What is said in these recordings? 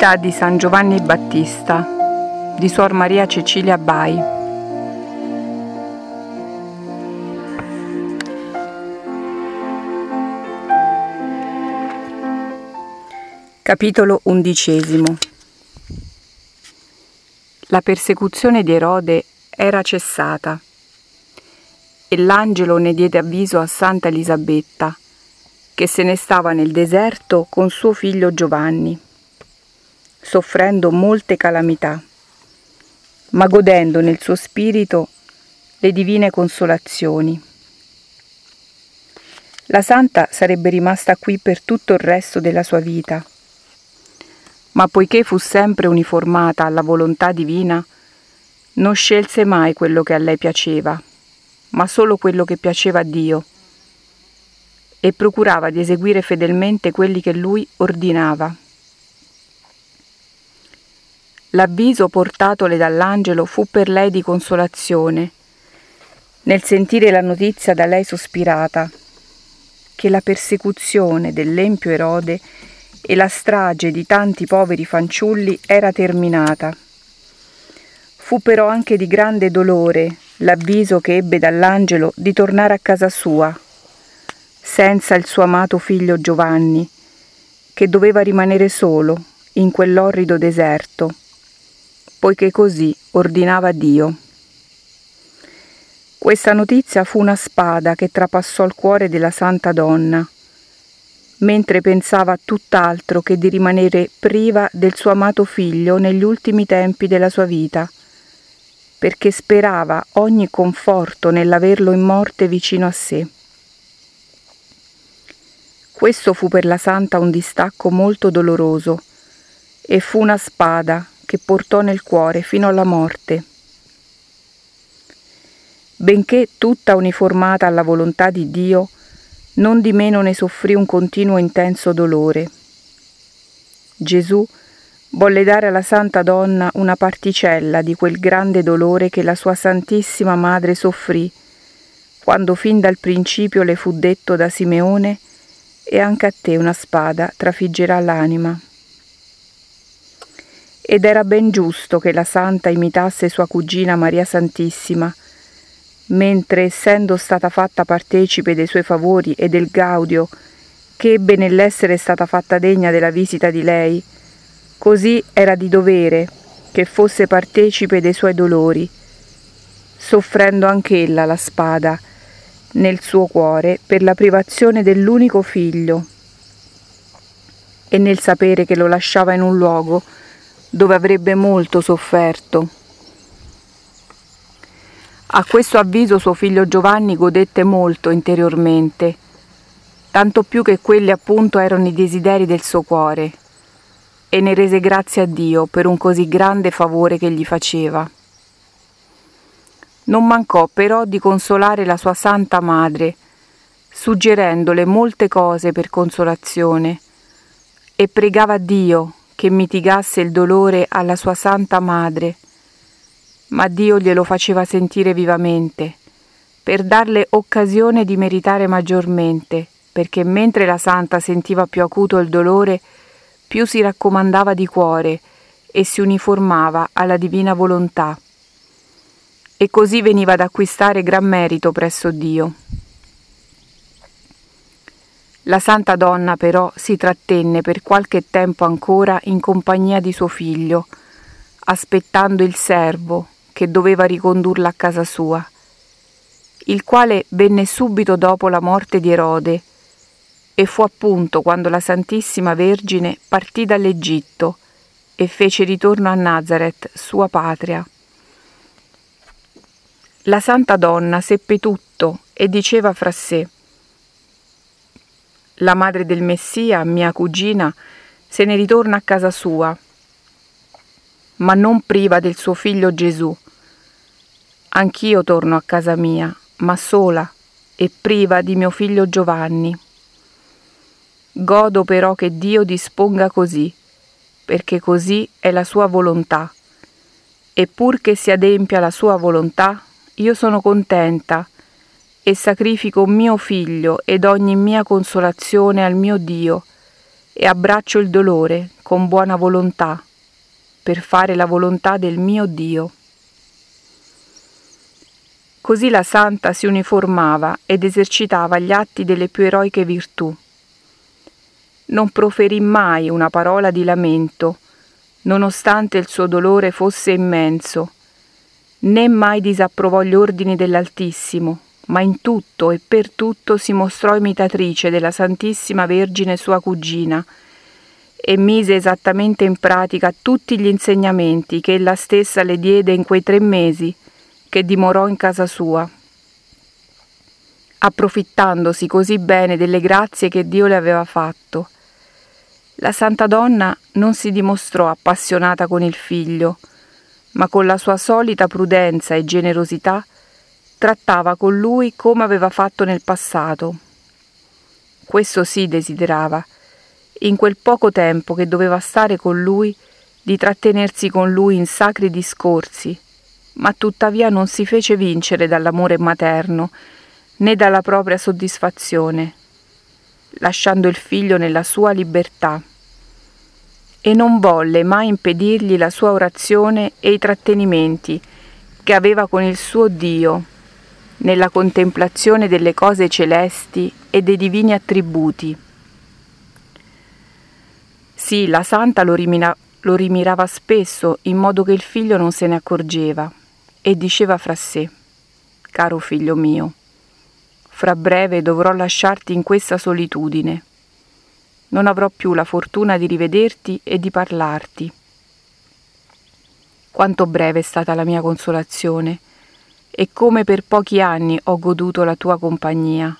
Vita di San Giovanni Battista di Suor Maria Cecilia Bai. Capitolo undicesimo La persecuzione di Erode era cessata e l'angelo ne diede avviso a Santa Elisabetta, che se ne stava nel deserto con suo figlio Giovanni, soffrendo molte calamità, ma godendo nel suo spirito le divine consolazioni. La santa sarebbe rimasta qui per tutto il resto della sua vita, ma poiché fu sempre uniformata alla volontà divina, non scelse mai quello che a lei piaceva ma solo quello che piaceva a Dio, e procurava di eseguire fedelmente quelli che lui ordinava. L'avviso portatole dall'angelo fu per lei di consolazione, nel sentire la notizia da lei sospirata, che la persecuzione dell'empio Erode e la strage di tanti poveri fanciulli era terminata. Fu però anche di grande dolore l'avviso che ebbe dall'angelo di tornare a casa sua, senza il suo amato figlio Giovanni, che doveva rimanere solo in quell'orrido deserto, poiché così ordinava Dio. Questa notizia fu una spada che trapassò il cuore della santa donna, mentre pensava a tutt'altro che di rimanere priva del suo amato figlio negli ultimi tempi della sua vita perché sperava ogni conforto nell'averlo in morte vicino a sé. Questo fu per la santa un distacco molto doloroso e fu una spada che portò nel cuore fino alla morte. Benché tutta uniformata alla volontà di Dio, non di meno ne soffrì un continuo intenso dolore. Gesù volle dare alla Santa Donna una particella di quel grande dolore che la sua Santissima Madre soffrì, quando fin dal principio le fu detto da Simeone e anche a te una spada trafiggerà l'anima. Ed era ben giusto che la Santa imitasse sua cugina Maria Santissima, mentre essendo stata fatta partecipe dei suoi favori e del gaudio che ebbe nell'essere stata fatta degna della visita di lei, Così era di dovere che fosse partecipe dei suoi dolori, soffrendo anch'ella la spada nel suo cuore per la privazione dell'unico figlio e nel sapere che lo lasciava in un luogo dove avrebbe molto sofferto. A questo avviso suo figlio Giovanni godette molto interiormente, tanto più che quelli appunto erano i desideri del suo cuore e ne rese grazie a Dio per un così grande favore che gli faceva. Non mancò però di consolare la sua Santa Madre, suggerendole molte cose per consolazione, e pregava Dio che mitigasse il dolore alla sua Santa Madre, ma Dio glielo faceva sentire vivamente, per darle occasione di meritare maggiormente, perché mentre la Santa sentiva più acuto il dolore, più si raccomandava di cuore e si uniformava alla divina volontà. E così veniva ad acquistare gran merito presso Dio. La santa donna però si trattenne per qualche tempo ancora in compagnia di suo figlio, aspettando il servo che doveva ricondurla a casa sua, il quale venne subito dopo la morte di Erode e fu appunto quando la Santissima Vergine partì dall'Egitto e fece ritorno a Nazareth, sua patria. La Santa Donna seppe tutto e diceva fra sé, la madre del Messia, mia cugina, se ne ritorna a casa sua, ma non priva del suo figlio Gesù. Anch'io torno a casa mia, ma sola e priva di mio figlio Giovanni. Godo però che Dio disponga così, perché così è la sua volontà. E pur che si adempia la sua volontà, io sono contenta e sacrifico mio figlio ed ogni mia consolazione al mio Dio e abbraccio il dolore con buona volontà, per fare la volontà del mio Dio. Così la santa si uniformava ed esercitava gli atti delle più eroiche virtù. Non proferì mai una parola di lamento, nonostante il suo dolore fosse immenso, né mai disapprovò gli ordini dell'Altissimo, ma in tutto e per tutto si mostrò imitatrice della Santissima Vergine sua cugina e mise esattamente in pratica tutti gli insegnamenti che ella stessa le diede in quei tre mesi che dimorò in casa sua, approfittandosi così bene delle grazie che Dio le aveva fatto. La santa donna non si dimostrò appassionata con il figlio, ma con la sua solita prudenza e generosità trattava con lui come aveva fatto nel passato. Questo sì desiderava, in quel poco tempo che doveva stare con lui, di trattenersi con lui in sacri discorsi, ma tuttavia non si fece vincere dall'amore materno né dalla propria soddisfazione, lasciando il figlio nella sua libertà. E non volle mai impedirgli la sua orazione e i trattenimenti che aveva con il suo Dio, nella contemplazione delle cose celesti e dei divini attributi. Sì, la santa lo, rimina- lo rimirava spesso in modo che il figlio non se ne accorgeva e diceva fra sé, caro figlio mio, fra breve dovrò lasciarti in questa solitudine. Non avrò più la fortuna di rivederti e di parlarti. Quanto breve è stata la mia consolazione e come per pochi anni ho goduto la tua compagnia.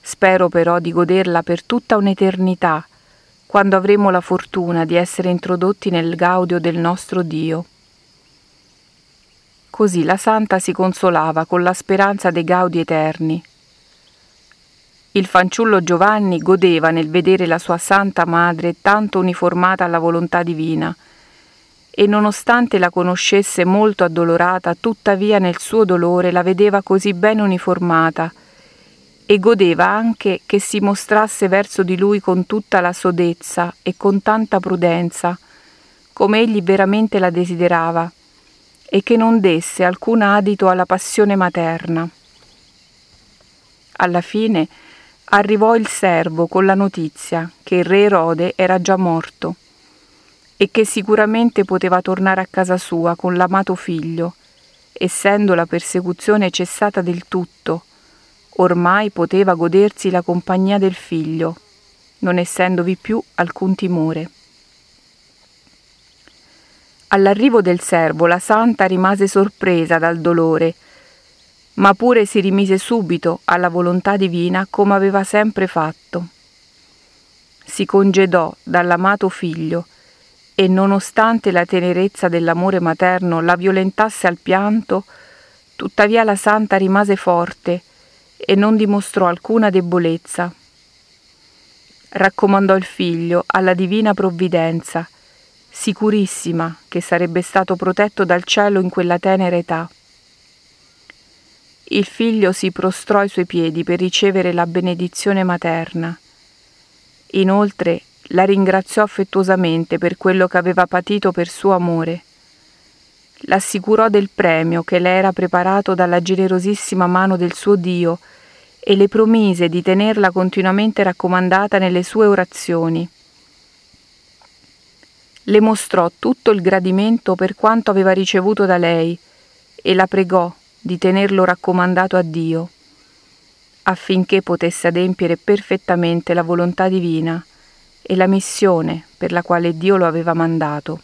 Spero però di goderla per tutta un'eternità, quando avremo la fortuna di essere introdotti nel gaudio del nostro Dio. Così la santa si consolava con la speranza dei gaudi eterni. Il fanciullo Giovanni godeva nel vedere la sua santa madre tanto uniformata alla volontà divina, e nonostante la conoscesse molto addolorata, tuttavia nel suo dolore la vedeva così ben uniformata e godeva anche che si mostrasse verso di lui con tutta la sodezza e con tanta prudenza, come egli veramente la desiderava, e che non desse alcun adito alla passione materna. Alla fine arrivò il servo con la notizia che il re Erode era già morto e che sicuramente poteva tornare a casa sua con l'amato figlio, essendo la persecuzione cessata del tutto, ormai poteva godersi la compagnia del figlio, non essendovi più alcun timore. All'arrivo del servo la santa rimase sorpresa dal dolore, ma pure si rimise subito alla volontà divina come aveva sempre fatto. Si congedò dall'amato figlio e nonostante la tenerezza dell'amore materno la violentasse al pianto, tuttavia la santa rimase forte e non dimostrò alcuna debolezza. Raccomandò il figlio alla divina provvidenza, sicurissima che sarebbe stato protetto dal cielo in quella tenera età. Il figlio si prostrò ai suoi piedi per ricevere la benedizione materna. Inoltre la ringraziò affettuosamente per quello che aveva patito per suo amore. L'assicurò del premio che le era preparato dalla generosissima mano del suo Dio e le promise di tenerla continuamente raccomandata nelle sue orazioni. Le mostrò tutto il gradimento per quanto aveva ricevuto da lei e la pregò di tenerlo raccomandato a Dio, affinché potesse adempiere perfettamente la volontà divina e la missione per la quale Dio lo aveva mandato.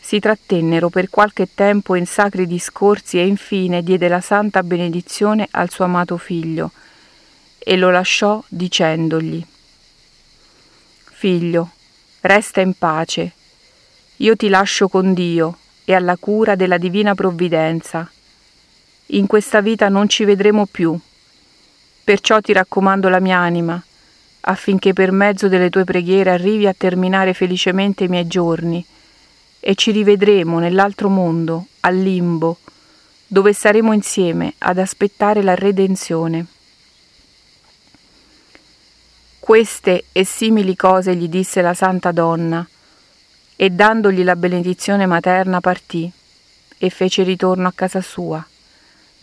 Si trattennero per qualche tempo in sacri discorsi e infine diede la santa benedizione al suo amato figlio e lo lasciò dicendogli Figlio, resta in pace, io ti lascio con Dio e alla cura della divina provvidenza. In questa vita non ci vedremo più, perciò ti raccomando la mia anima, affinché per mezzo delle tue preghiere arrivi a terminare felicemente i miei giorni e ci rivedremo nell'altro mondo, al limbo, dove saremo insieme ad aspettare la redenzione. Queste e simili cose gli disse la santa donna, e dandogli la benedizione materna partì e fece ritorno a casa sua,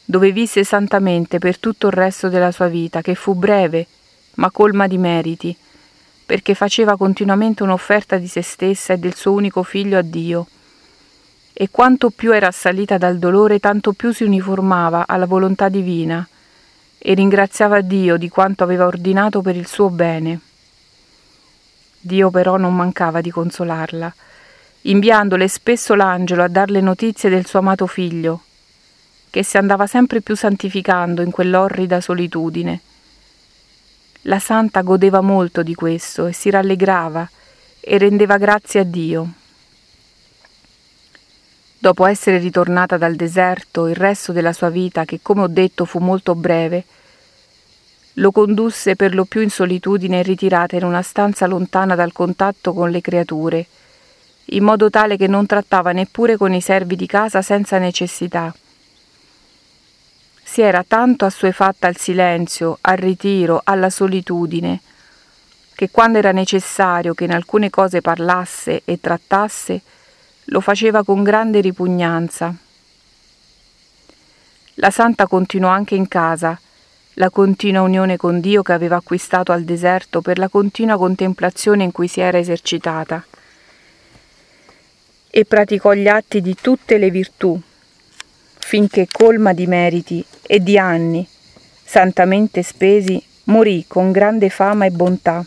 dove visse santamente per tutto il resto della sua vita, che fu breve, ma colma di meriti, perché faceva continuamente un'offerta di se stessa e del suo unico figlio a Dio. E quanto più era assalita dal dolore, tanto più si uniformava alla volontà divina e ringraziava Dio di quanto aveva ordinato per il suo bene. Dio però non mancava di consolarla, inviandole spesso l'angelo a darle notizie del suo amato figlio, che si andava sempre più santificando in quell'orrida solitudine. La santa godeva molto di questo e si rallegrava e rendeva grazie a Dio. Dopo essere ritornata dal deserto, il resto della sua vita, che come ho detto fu molto breve, lo condusse per lo più in solitudine e ritirata in una stanza lontana dal contatto con le creature, in modo tale che non trattava neppure con i servi di casa senza necessità. Si era tanto assuefatta al silenzio, al ritiro, alla solitudine, che quando era necessario che in alcune cose parlasse e trattasse, lo faceva con grande ripugnanza. La santa continuò anche in casa, la continua unione con Dio che aveva acquistato al deserto per la continua contemplazione in cui si era esercitata e praticò gli atti di tutte le virtù, finché colma di meriti e di anni, santamente spesi, morì con grande fama e bontà,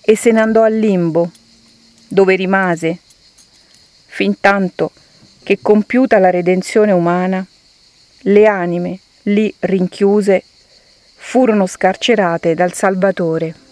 e se ne andò al limbo, dove rimase, fin tanto che compiuta la redenzione umana, le anime lì rinchiuse furono scarcerate dal Salvatore.